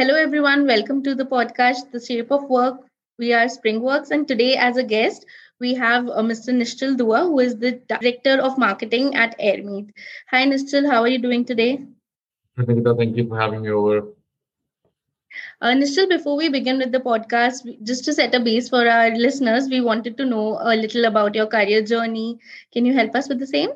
Hello, everyone. Welcome to the podcast, The Shape of Work. We are Springworks, and today, as a guest, we have uh, Mr. Nishchal Dua, who is the Director of Marketing at Airmeet. Hi, Nishchal. How are you doing today? Thank you for having me over. Uh, Nishchal, before we begin with the podcast, just to set a base for our listeners, we wanted to know a little about your career journey. Can you help us with the same?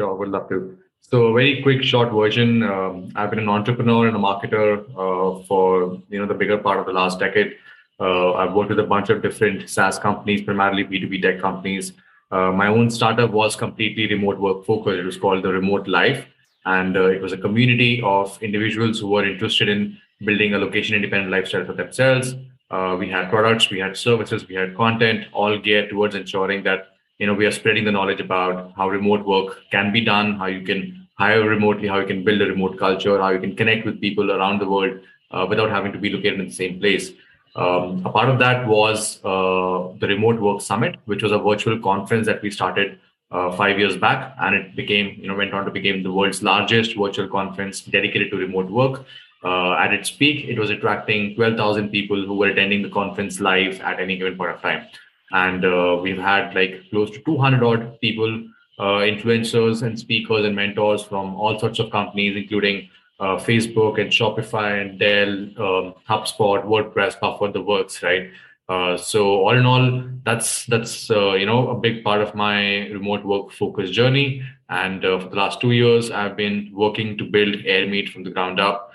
Sure, I would love to. So, a very quick, short version. Um, I've been an entrepreneur and a marketer uh, for you know the bigger part of the last decade. Uh, I've worked with a bunch of different SaaS companies, primarily B2B tech companies. Uh, my own startup was completely remote work focused. It was called the Remote Life, and uh, it was a community of individuals who were interested in building a location independent lifestyle for themselves. Uh, we had products, we had services, we had content, all geared towards ensuring that you know we are spreading the knowledge about how remote work can be done how you can hire remotely how you can build a remote culture how you can connect with people around the world uh, without having to be located in the same place. Um, a part of that was uh, the remote work summit which was a virtual conference that we started uh, five years back and it became you know went on to become the world's largest virtual conference dedicated to remote work. Uh, at its peak it was attracting 12000 people who were attending the conference live at any given point of time. And uh, we've had like close to 200 odd people uh, influencers and speakers and mentors from all sorts of companies including uh, facebook and shopify and dell um, hubspot wordpress buffer the works right? Uh, so all in all that's that's uh, you know a big part of my remote work focus journey. And uh, for the last two years i've been working to build airmeet from the ground up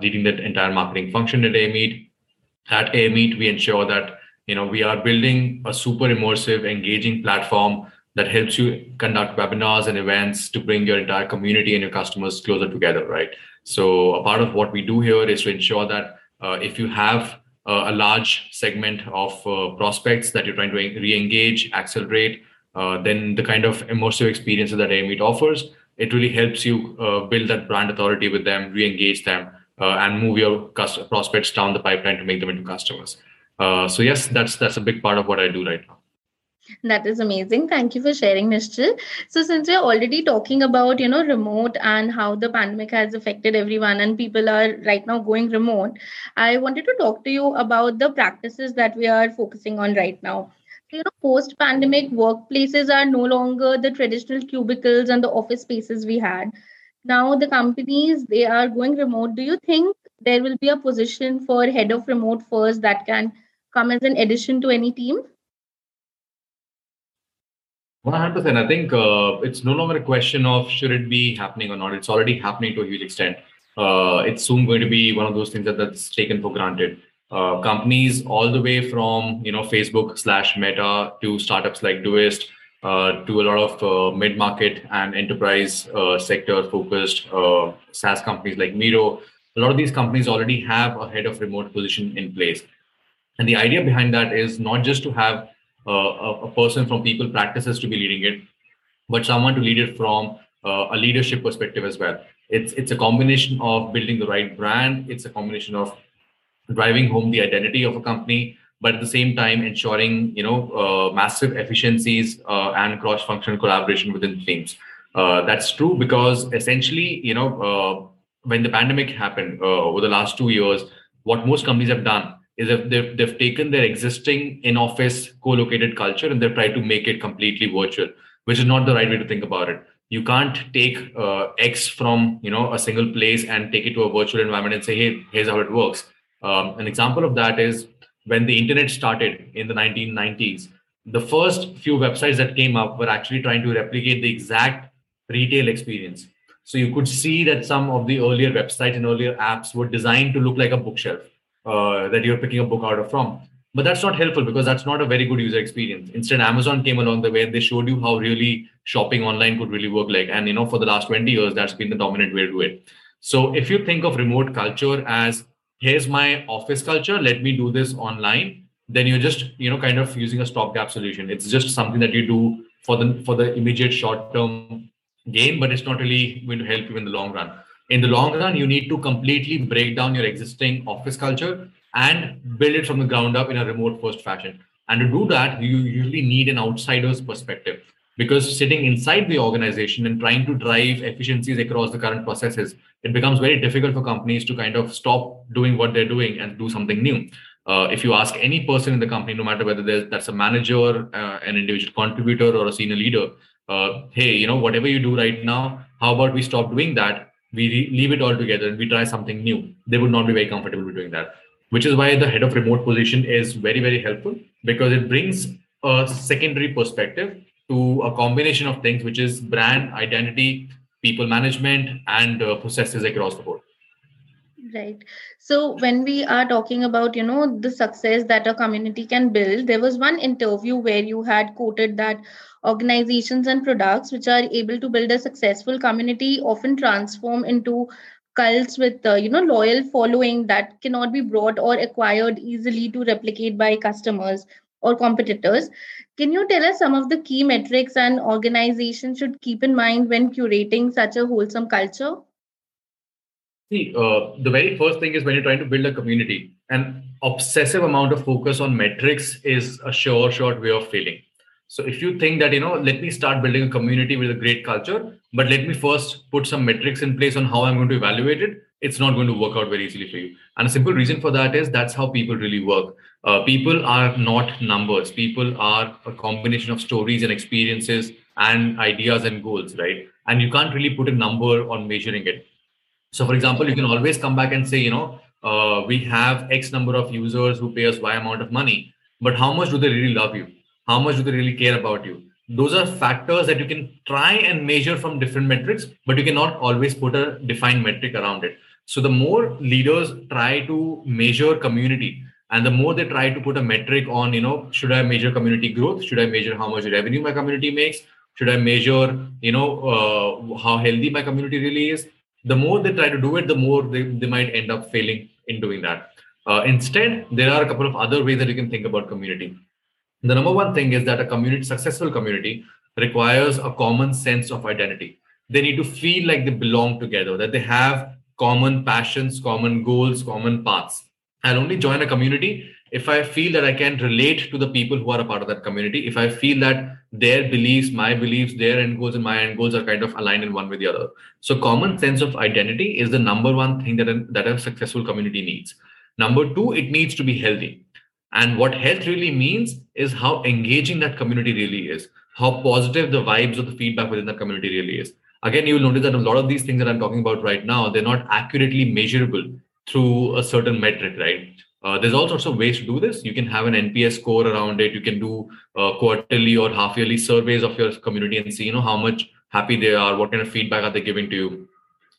leading that entire marketing function at airmeet. At airmeet we ensure that you know we are building a super immersive engaging platform that helps you conduct webinars and events to bring your entire community and your customers closer together right so a part of what we do here is to ensure that uh, if you have uh, a large segment of uh, prospects that you're trying to re-engage accelerate uh, then the kind of immersive experiences that airmeet offers it really helps you uh, build that brand authority with them re-engage them uh, and move your prospects down the pipeline to make them into customers so yes, that's that's a big part of what I do right now. That is amazing. Thank you for sharing, Nishchal. So, since we're already talking about, you know, remote and how the pandemic has affected everyone and people are right now going remote, I wanted to talk to you about the practices that we are focusing on right now. You know, post-pandemic workplaces are no longer the traditional cubicles and the office spaces we had. Now the companies they are going remote. Do you think there will be a position for head of remote first that can come as an addition to any team? 100%. I think uh, it's no longer a question of should it be happening or not. It's already happening to a huge extent. Uh, it's soon going to be one of those things that, that's taken for granted. Uh, companies all the way from you know Facebook slash Meta to startups like Doist uh, to a lot of uh, mid-market and enterprise uh, sector focused SaaS companies like Miro. A lot of these companies already have a head of remote position in place. And the idea behind that is not just to have uh, a, person from people practices to be leading it, but someone to lead it from uh, a leadership perspective as well. It's it's a combination of building the right brand. It's a combination of driving home the identity of a company, but at the same time ensuring you know uh, massive efficiencies uh, and cross-functional collaboration within teams. Uh, that's true because essentially, you know, uh, when the pandemic happened over the last two years, what most companies have done is if they've, they've taken their existing in-office co-located culture and they've tried to make it completely virtual which is not the right way to think about it. You can't take uh, x from you know a single place and take it to a virtual environment and say hey here's how it works. Um, an example of that is when the internet started in the 1990s the first few websites that came up were actually trying to replicate the exact retail experience. So you could see that some of the earlier websites and earlier apps were designed to look like a bookshelf uh, that you're picking a book out of from. But that's not helpful because that's not a very good user experience. Instead, Amazon came along the way and they showed you how really shopping online could really work like. And you know, for the last 20 years, that's been the dominant way to do it. So if you think of remote culture as here's my office culture, let me do this online, then you're just you know kind of using a stopgap solution. It's just something that you do for the for the immediate short term gain, but it's not really going to help you in the long run. In the long run, you need to completely break down your existing office culture and build it from the ground up in a remote first fashion. And to do that, you usually need an outsider's perspective because sitting inside the organization and trying to drive efficiencies across the current processes, it becomes very difficult for companies to kind of stop doing what they're doing and do something new. Uh, if you ask any person in the company, no matter whether that's a manager, uh, an individual contributor, or a senior leader, uh, hey, you know, whatever you do right now, how about we stop doing that? We leave it all together and we try something new. They would not be very comfortable with doing that, which is why the head of remote position is very, very helpful because it brings a secondary perspective to a combination of things, which is brand identity, people management, and uh, processes across the board. Right. So when we are talking about, you know, the success that a community can build, there was one interview where you had quoted that organizations and products which are able to build a successful community often transform into cults with uh, you know loyal following that cannot be brought or acquired easily to replicate by customers or competitors can you tell us some of the key metrics an organization should keep in mind when curating such a wholesome culture See, uh, the very first thing is when you're trying to build a community, an obsessive amount of focus on metrics is a sure short way of failing. So if you think that, you know, let me start building a community with a great culture, but let me first put some metrics in place on how I'm going to evaluate it, it's not going to work out very easily for you. And a simple reason for that is that's how people really work. Uh, people are not numbers. People are a combination of stories and experiences and ideas and goals, right? And you can't really put a number on measuring it. So, for example, you can always come back and say, you know, uh, we have X number of users who pay us Y amount of money, but how much do they really love you? how much do they really care about you? Those are factors that you can try and measure from different metrics but you cannot always put a defined metric around it. So the more leaders try to measure community and the more they try to put a metric on you know should i measure community growth? Should i measure how much revenue my community makes? Should i measure you know uh, how healthy my community really is the more they try to do it the more they, they might end up failing in doing that uh, instead there are a couple of other ways that you can think about community the number one thing is that a community, successful community, requires a common sense of identity. They need to feel like they belong together, that they have common passions, common goals, common paths. I'll only join a community if I feel that I can relate to the people who are a part of that community. If I feel that their beliefs, my beliefs, their end goals, and my end goals are kind of aligned in one with the other. So, common sense of identity is the number one thing that a, that a successful community needs. Number two, it needs to be healthy. And what health really means is how engaging that community really is, how positive the vibes or the feedback within the community really is. Again, you will notice that a lot of these things that I'm talking about right now, they're not accurately measurable through a certain metric, right? Uh, there's all sorts of ways to do this. You can have an NPS score around it. You can do uh, quarterly or half yearly surveys of your community and see, you know, how much happy they are, what kind of feedback are they giving to you.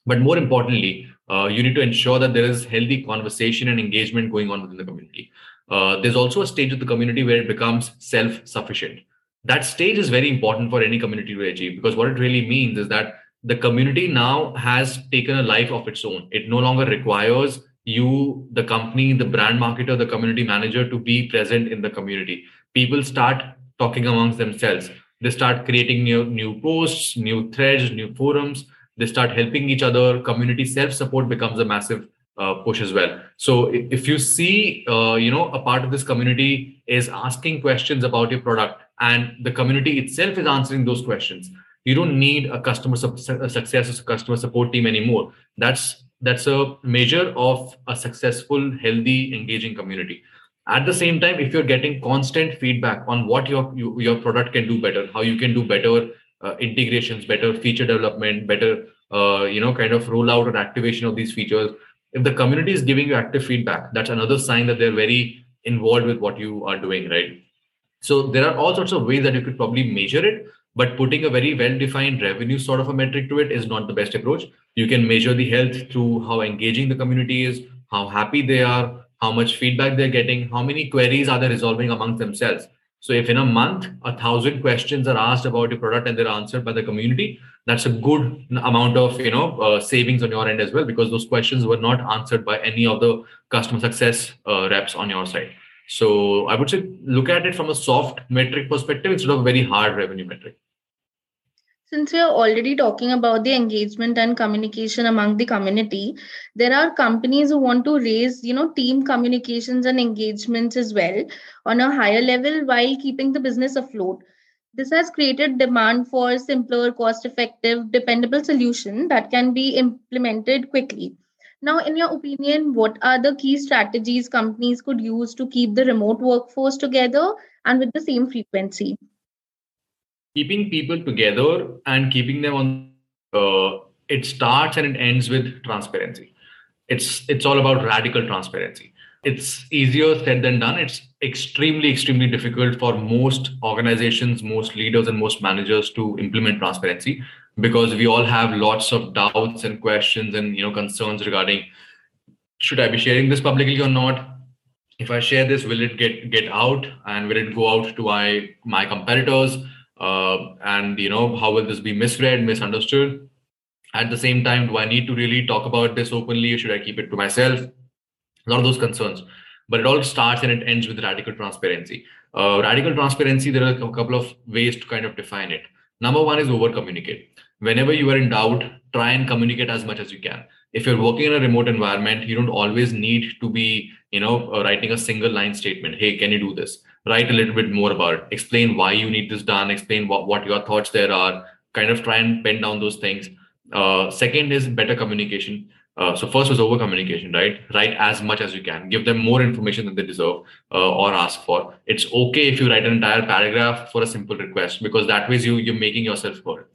But more importantly, uh, you need to ensure that there is healthy conversation and engagement going on within the community uh, there's also a stage of the community where it becomes self-sufficient. That stage is very important for any community to achieve because what it really means is that the community now has taken a life of its own. It no longer requires you, the company, the brand marketer, the community manager to be present in the community. People start talking amongst themselves. They start creating new, new posts, new threads, new forums. They start helping each other. Community self support becomes a massive uh, push as well. So if you see, uh, you know, a part of this community is asking questions about your product, and the community itself is answering those questions, you don't need a customer su- success or customer support team anymore. That's that's a measure of a successful, healthy, engaging community. At the same time, if you're getting constant feedback on what your you, your product can do better, how you can do better uh, integrations, better feature development, better uh, you know kind of rollout or activation of these features if the community is giving you active feedback that's another sign that they're very involved with what you are doing right so there are all sorts of ways that you could probably measure it but putting a very well defined revenue sort of a metric to it is not the best approach. You can measure the health through how engaging the community is how happy they are how much feedback they're getting how many queries are they resolving amongst themselves. So if in a month a thousand questions are asked about your product and they're answered by the community that's a good amount of you know uh, savings on your end as well because those questions were not answered by any of the customer success uh, reps on your side so i would say look at it from a soft metric perspective instead of a very hard revenue metric since we are already talking about the engagement and communication among the community there are companies who want to raise you know team communications and engagements as well on a higher level while keeping the business afloat this has created demand for simpler, cost effective, dependable solution that can be implemented quickly. Now, in your opinion, what are the key strategies companies could use to keep the remote workforce together and with the same frequency? Keeping people together and keeping them on, uh, it starts and it ends with transparency. It's it's all about radical transparency it's easier said than done. It's extremely, extremely difficult for most organizations, most leaders, and most managers to implement transparency because we all have lots of doubts and questions and you know concerns regarding should I be sharing this publicly or not? If I share this, will it get get out and will it go out to my my competitors? Uh, and you know how will this be misread, misunderstood? At the same time, do I need to really talk about this openly? Or should I keep it to myself? a lot of those concerns but it all starts and it ends with radical transparency uh, radical transparency there are a couple of ways to kind of define it number one is over communicate whenever you are in doubt try and communicate as much as you can if you're working in a remote environment you don't always need to be you know uh, writing a single line statement hey can you do this write a little bit more about it explain why you need this done explain what, what your thoughts there are kind of try and pen down those things uh, second is better communication uh, so first was over communication, right? Write as much as you can. Give them more information than they deserve uh, or ask for. It's okay if you write an entire paragraph for a simple request because that way you you're making yourself heard.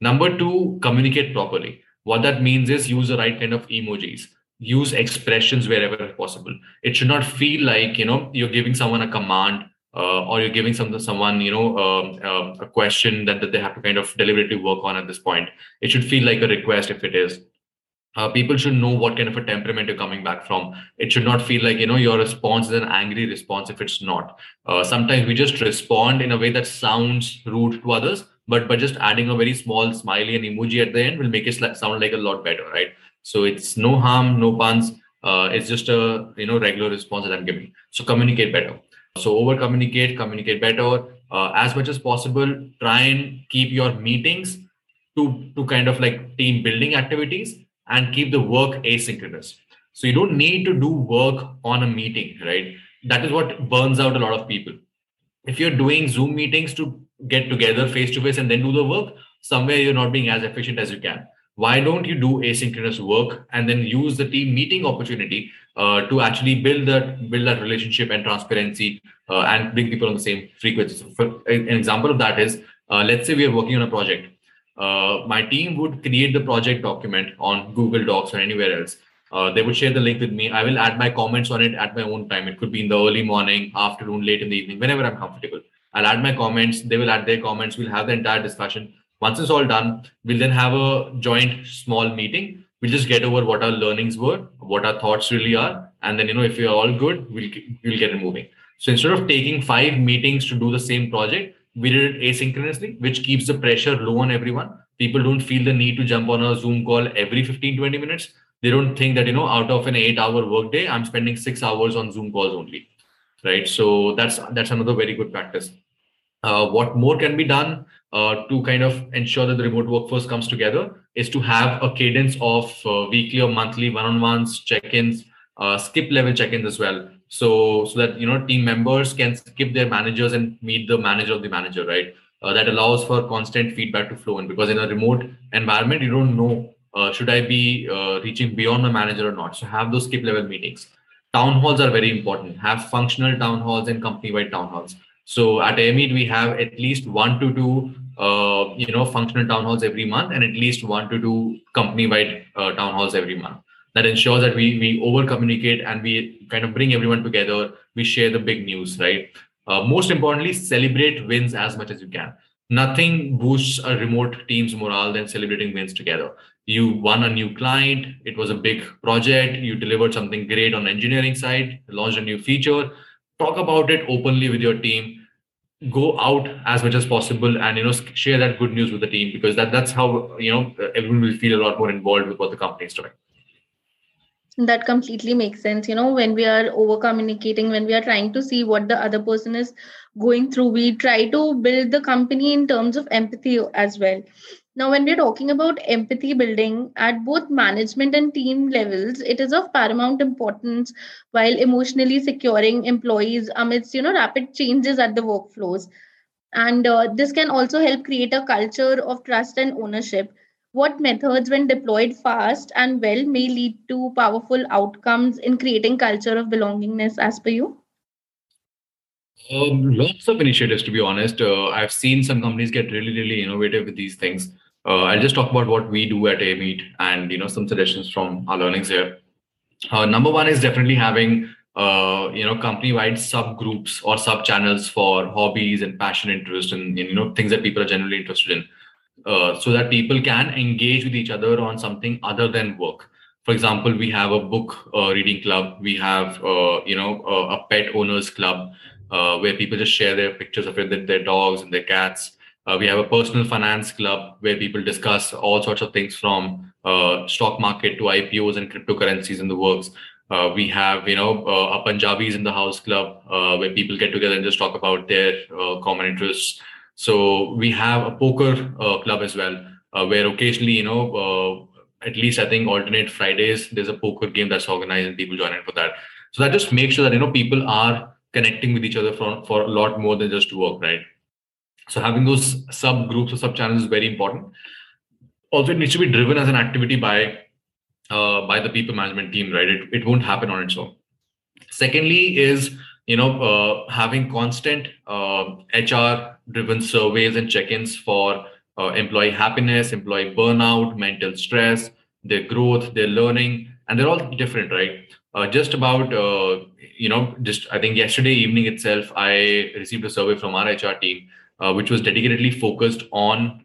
Number two, communicate properly. What that means is use the right kind of emojis. Use expressions wherever possible. It should not feel like you know you're giving someone a command uh, or you're giving some, someone you know um, uh, a question that, that they have to kind of deliberately work on at this point. It should feel like a request if it is uh, people should know what kind of a temperament you're coming back from. It should not feel like you know your response is an angry response if it's not. Uh, sometimes we just respond in a way that sounds rude to others but but just adding a very small smiley and emoji at the end will make it sound like a lot better right? So it's no harm no puns. Uh, it's just a you know regular response that i'm giving. So communicate better. So over communicate communicate better. Uh, as much as possible try and keep your meetings to to kind of like team building activities and keep the work asynchronous. So you don't need to do work on a meeting, right? That is what burns out a lot of people. If you're doing Zoom meetings to get together face to face and then do the work, somewhere you're not being as efficient as you can. Why don't you do asynchronous work and then use the team meeting opportunity uh, to actually build that build that relationship and transparency uh, and bring people on the same frequency? So for, an example of that is, uh, let's say we are working on a project uh, my team would create the project document on Google Docs or anywhere else. Uh, they would share the link with me. I will add my comments on it at my own time. It could be in the early morning, afternoon, late in the evening, whenever I'm comfortable. I'll add my comments. They will add their comments. We'll have the entire discussion. Once it's all done, we'll then have a joint small meeting. We'll just get over what our learnings were, what our thoughts really are, and then you know if we're all good, we'll we'll get it moving. So instead of taking five meetings to do the same project, we did it asynchronously, which keeps the pressure low on everyone. People don't feel the need to jump on a Zoom call every 15, 20 minutes. They don't think that, you know, out of an eight hour workday, I'm spending six hours on Zoom calls only. Right. So that's that's another very good practice. Uh, what more can be done uh, to kind of ensure that the remote workforce comes together is to have a cadence of uh, weekly or monthly one-on-ones, check-ins, uh, skip level check-ins as well so so that you know team members can skip their managers and meet the manager of the manager right? Uh, that allows for constant feedback to flow in because in a remote environment you don't know uh, should i be uh, reaching beyond my manager or not? So have those skip level meetings. Town halls are very important. Have functional town halls and company wide town halls. So at Airmeet, we have at least one to two uh, you know functional town halls every month and at least one to two company wide uh, town halls every month that ensures that we we over communicate and we kind of bring everyone together. We share the big news right? Uh, most importantly celebrate wins as much as you can. Nothing boosts a remote team's morale than celebrating wins together. You won a new client. It was a big project. You delivered something great on engineering side. Launched a new feature. Talk about it openly with your team. Go out as much as possible and you know share that good news with the team because that that's how you know everyone will feel a lot more involved with what the company is doing that completely makes sense. You know when we are over communicating when we are trying to see what the other person is going through we try to build the company in terms of empathy as well. Now when we're talking about empathy building at both management and team levels it is of paramount importance while emotionally securing employees amidst you know rapid changes at the workflows. And uh, this can also help create a culture of trust and ownership what methods when deployed fast and well may lead to powerful outcomes in creating culture of belongingness as per you? Um, lots of initiatives to be honest. Uh, i've seen some companies get really really innovative with these things. Uh, i'll just talk about what we do at Airmeet and you know some suggestions from our learnings here. Uh, number one is definitely having uh, you know company-wide subgroups or sub-channels for hobbies and passion interest and you know things that people are generally interested in uh, so that people can engage with each other on something other than work. For example, we have a book uh, reading club. We have, uh, you know, a pet owners club uh, where people just share their pictures of it, their dogs and their cats. Uh, we have a personal finance club where people discuss all sorts of things from stock market to IPOs and cryptocurrencies in the works. Uh, we have, you know, uh, a Punjabis in the house club uh, where people get together and just talk about their common interests. So we have a poker uh, club as well, uh, where occasionally, you know, uh, at least I think alternate Fridays, there's a poker game that's organized and people join in for that. So that just makes sure that you know people are connecting with each other for for a lot more than just work, right? So having those sub groups or sub channels is very important. Also, it needs to be driven as an activity by uh, by the people management team, right? It, it won't happen on its own. Secondly, is you know uh, having constant uh, HR driven surveys and check-ins for uh, employee happiness, employee burnout, mental stress, their growth, their learning, and they're all different, right? Uh, just about, uh, you know, just I think yesterday evening itself, I received a survey from our HR team, uh, which was dedicatedly focused on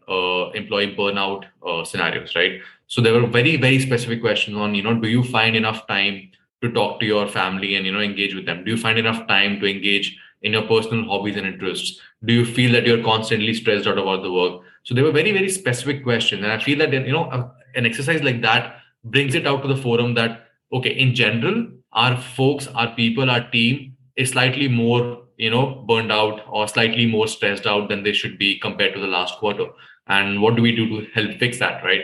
employee burnout scenarios, right? So there were very, very specific questions on, you know, do you find enough time to talk to your family and, you know, engage with them? Do you find enough time to engage in your personal hobbies and interests? Do you feel that you're constantly stressed out about the work? So they were very, very specific questions. And I feel that, you know, an exercise like that brings it out to the forum that, okay, in general, our folks, our people, our team is slightly more, you know, burned out or slightly more stressed out than they should be compared to the last quarter. And what do we do to help fix that, right?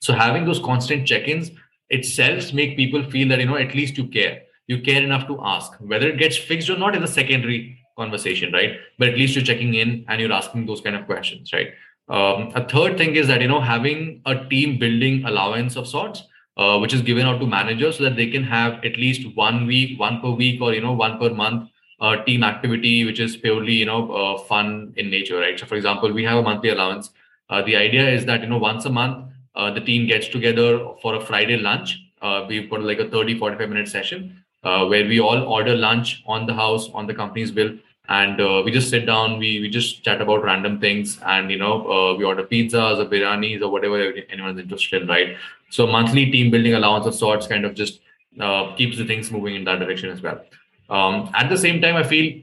So having those constant check-ins itself make people feel that, you know, at least you care. You care enough to ask. Whether it gets fixed or not is a secondary conversation right? But at least you're checking in and you're asking those kind of questions right? Um, a third thing is that you know having a team building allowance of sorts uh, which is given out to managers so that they can have at least one week one per week or you know one per month uh, team activity which is purely you know uh, fun in nature right? So for example we have a monthly allowance. Uh, the idea is that you know once a month uh, the team gets together for a friday lunch. Uh, we've got like a 30 45 minute session uh, where we all order lunch on the house on the company's bill and uh, we just sit down we we just chat about random things and you know uh, we order pizzas or biryanis or whatever anyone's interested in right? So monthly team building allowance of sorts kind of just uh, keeps the things moving in that direction as well. Um, at the same time i feel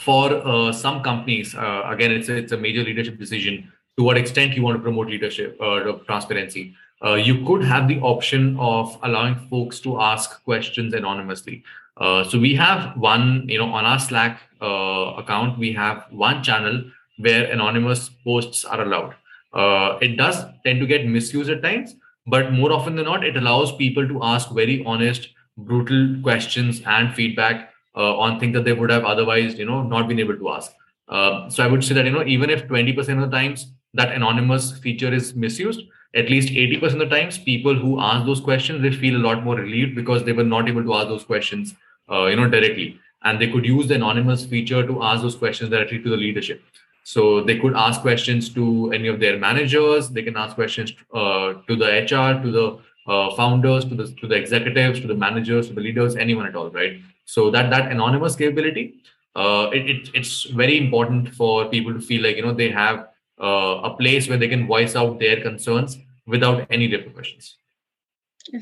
for some companies again it's it's a major leadership decision to what extent you want to promote leadership or transparency uh, you could have the option of allowing folks to ask questions anonymously. Uh, so we have one, you know, on our Slack uh, account, we have one channel where anonymous posts are allowed. Uh, it does tend to get misused at times, but more often than not, it allows people to ask very honest, brutal questions and feedback uh, on things that they would have otherwise, you know, not been able to ask. Uh, so I would say that you know, even if 20% of the times that anonymous feature is misused, at least 80% of the times people who ask those questions they feel a lot more relieved because they were not able to ask those questions uh, you know directly. And they could use the anonymous feature to ask those questions directly to the leadership. So they could ask questions to any of their managers they can ask questions uh, to the hr to the uh, founders to the to the executives to the managers to the leaders anyone at all right? So that that anonymous capability uh, it, it, it's very important for people to feel like you know they have uh, a place where they can voice out their concerns without any repercussions.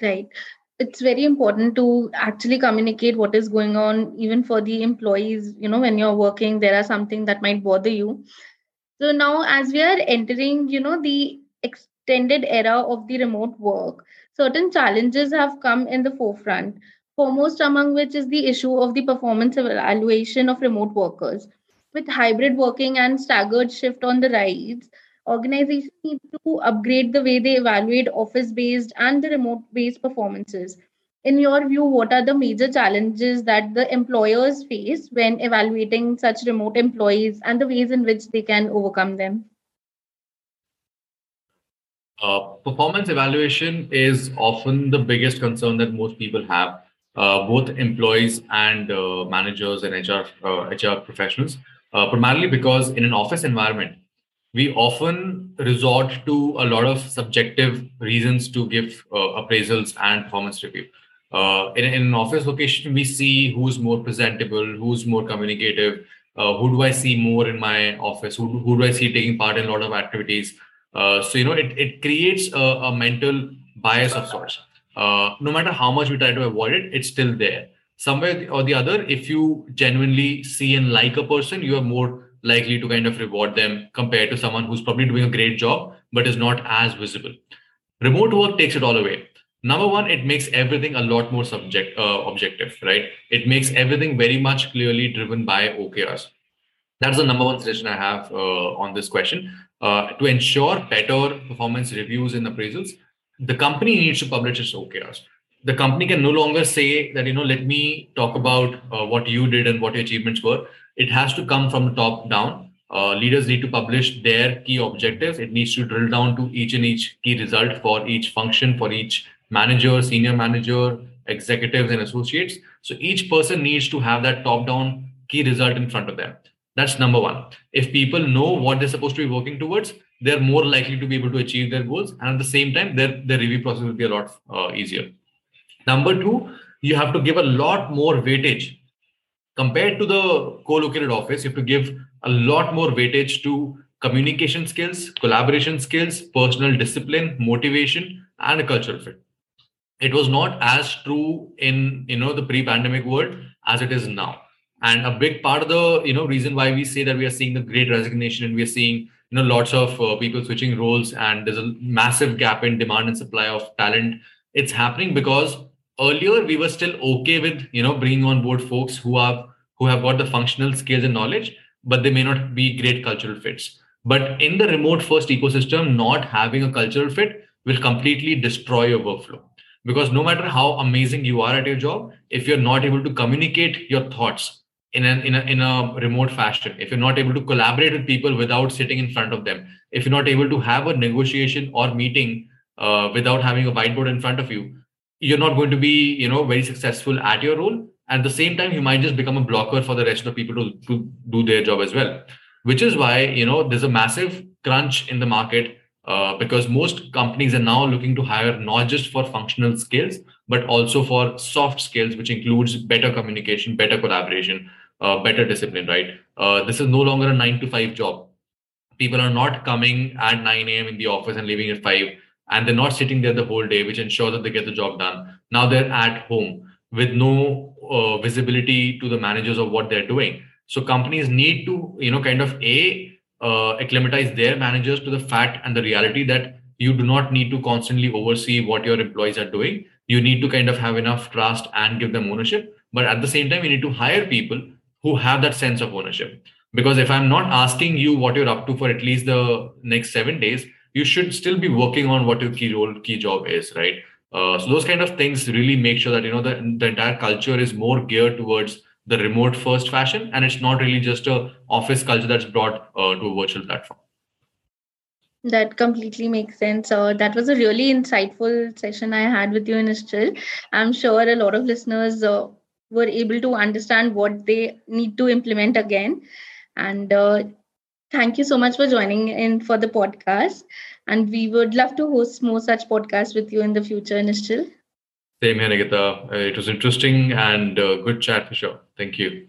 Right. it's very important to actually communicate what is going on even for the employees you know when you're working there are something that might bother you so now as we are entering you know the extended era of the remote work certain challenges have come in the forefront foremost among which is the issue of the performance evaluation of remote workers with hybrid working and staggered shift on the rise organizations need to upgrade the way they evaluate office based and the remote based performances. In your view what are the major challenges that the employers face when evaluating such remote employees and the ways in which they can overcome them? Uh, performance evaluation is often the biggest concern that most people have uh, both employees and uh, managers and hr hr uh, professionals uh, primarily because in an office environment we often resort to a lot of subjective reasons to give uh, appraisals and performance review. Uh, in, in, an office location, we see who's more presentable, who's more communicative, uh, who do I see more in my office, who, who do I see taking part in a lot of activities. Uh, so, you know, it, it creates a, a mental bias of sorts. Uh, no matter how much we try to avoid it, it's still there. Somewhere or the other, if you genuinely see and like a person, you are more likely to kind of reward them compared to someone who's probably doing a great job but is not as visible. Remote work takes it all away. Number one, it makes everything a lot more subject uh, objective, right? It makes everything very much clearly driven by OKRs. That's the number one suggestion I have uh, on this question. Uh, to ensure better performance reviews and appraisals, the company needs to publish its OKRs. The company can no longer say that, you know, let me talk about uh, what you did and what your achievements were it has to come from the top down. Uh, leaders need to publish their key objectives. It needs to drill down to each and each key result for each function, for each manager, senior manager, executives, and associates. So each person needs to have that top down key result in front of them. That's number one. If people know what they're supposed to be working towards, they're more likely to be able to achieve their goals. And at the same time, their, their review process will be a lot uh, easier. Number two, you have to give a lot more weightage. Compared to the co-located office you have to give a lot more weightage to communication skills collaboration skills personal discipline motivation and a cultural fit. It was not as true in you know the pre-pandemic world as it is now. And a big part of the you know reason why we say that we are seeing the great resignation and we are seeing you know lots of uh, people switching roles and there's a massive gap in demand and supply of talent it's happening because earlier we were still okay with you know bringing on board folks who have who have got the functional skills and knowledge but they may not be great cultural fits. But in the remote first ecosystem not having a cultural fit will completely destroy your workflow. Because no matter how amazing you are at your job if you're not able to communicate your thoughts in a, in a, in a remote fashion if you're not able to collaborate with people without sitting in front of them if you're not able to have a negotiation or meeting uh, without having a whiteboard in front of you you're not going to be you know very successful at your role. At the same time you might just become a blocker for the rest of the people to, to do their job as well. Which is why you know there's a massive crunch in the market uh, because most companies are now looking to hire not just for functional skills but also for soft skills which includes better communication better collaboration uh, better discipline right? Uh, this is no longer a 9 to 5 job. People are not coming at 9 a.m in the office and leaving at 5 and they're not sitting there the whole day, which ensures that they get the job done. Now they're at home with no uh, visibility to the managers of what they're doing. So companies need to, you know, kind of a uh, acclimatize their managers to the fact and the reality that you do not need to constantly oversee what your employees are doing. You need to kind of have enough trust and give them ownership. But at the same time, you need to hire people who have that sense of ownership. Because if I'm not asking you what you're up to for at least the next seven days, you should still be working on what your key role, key job is, right? Uh, so those kind of things really make sure that you know the, the entire culture is more geared towards the remote first fashion, and it's not really just a office culture that's brought uh, to a virtual platform. That completely makes sense. Uh, that was a really insightful session I had with you, Nishchal. I'm sure a lot of listeners uh, were able to understand what they need to implement again. And uh, Thank you so much for joining in for the podcast. And we would love to host more such podcasts with you in the future, Nishchal. Same here, Nikita. Uh, it was interesting and uh, good chat for sure. Thank you.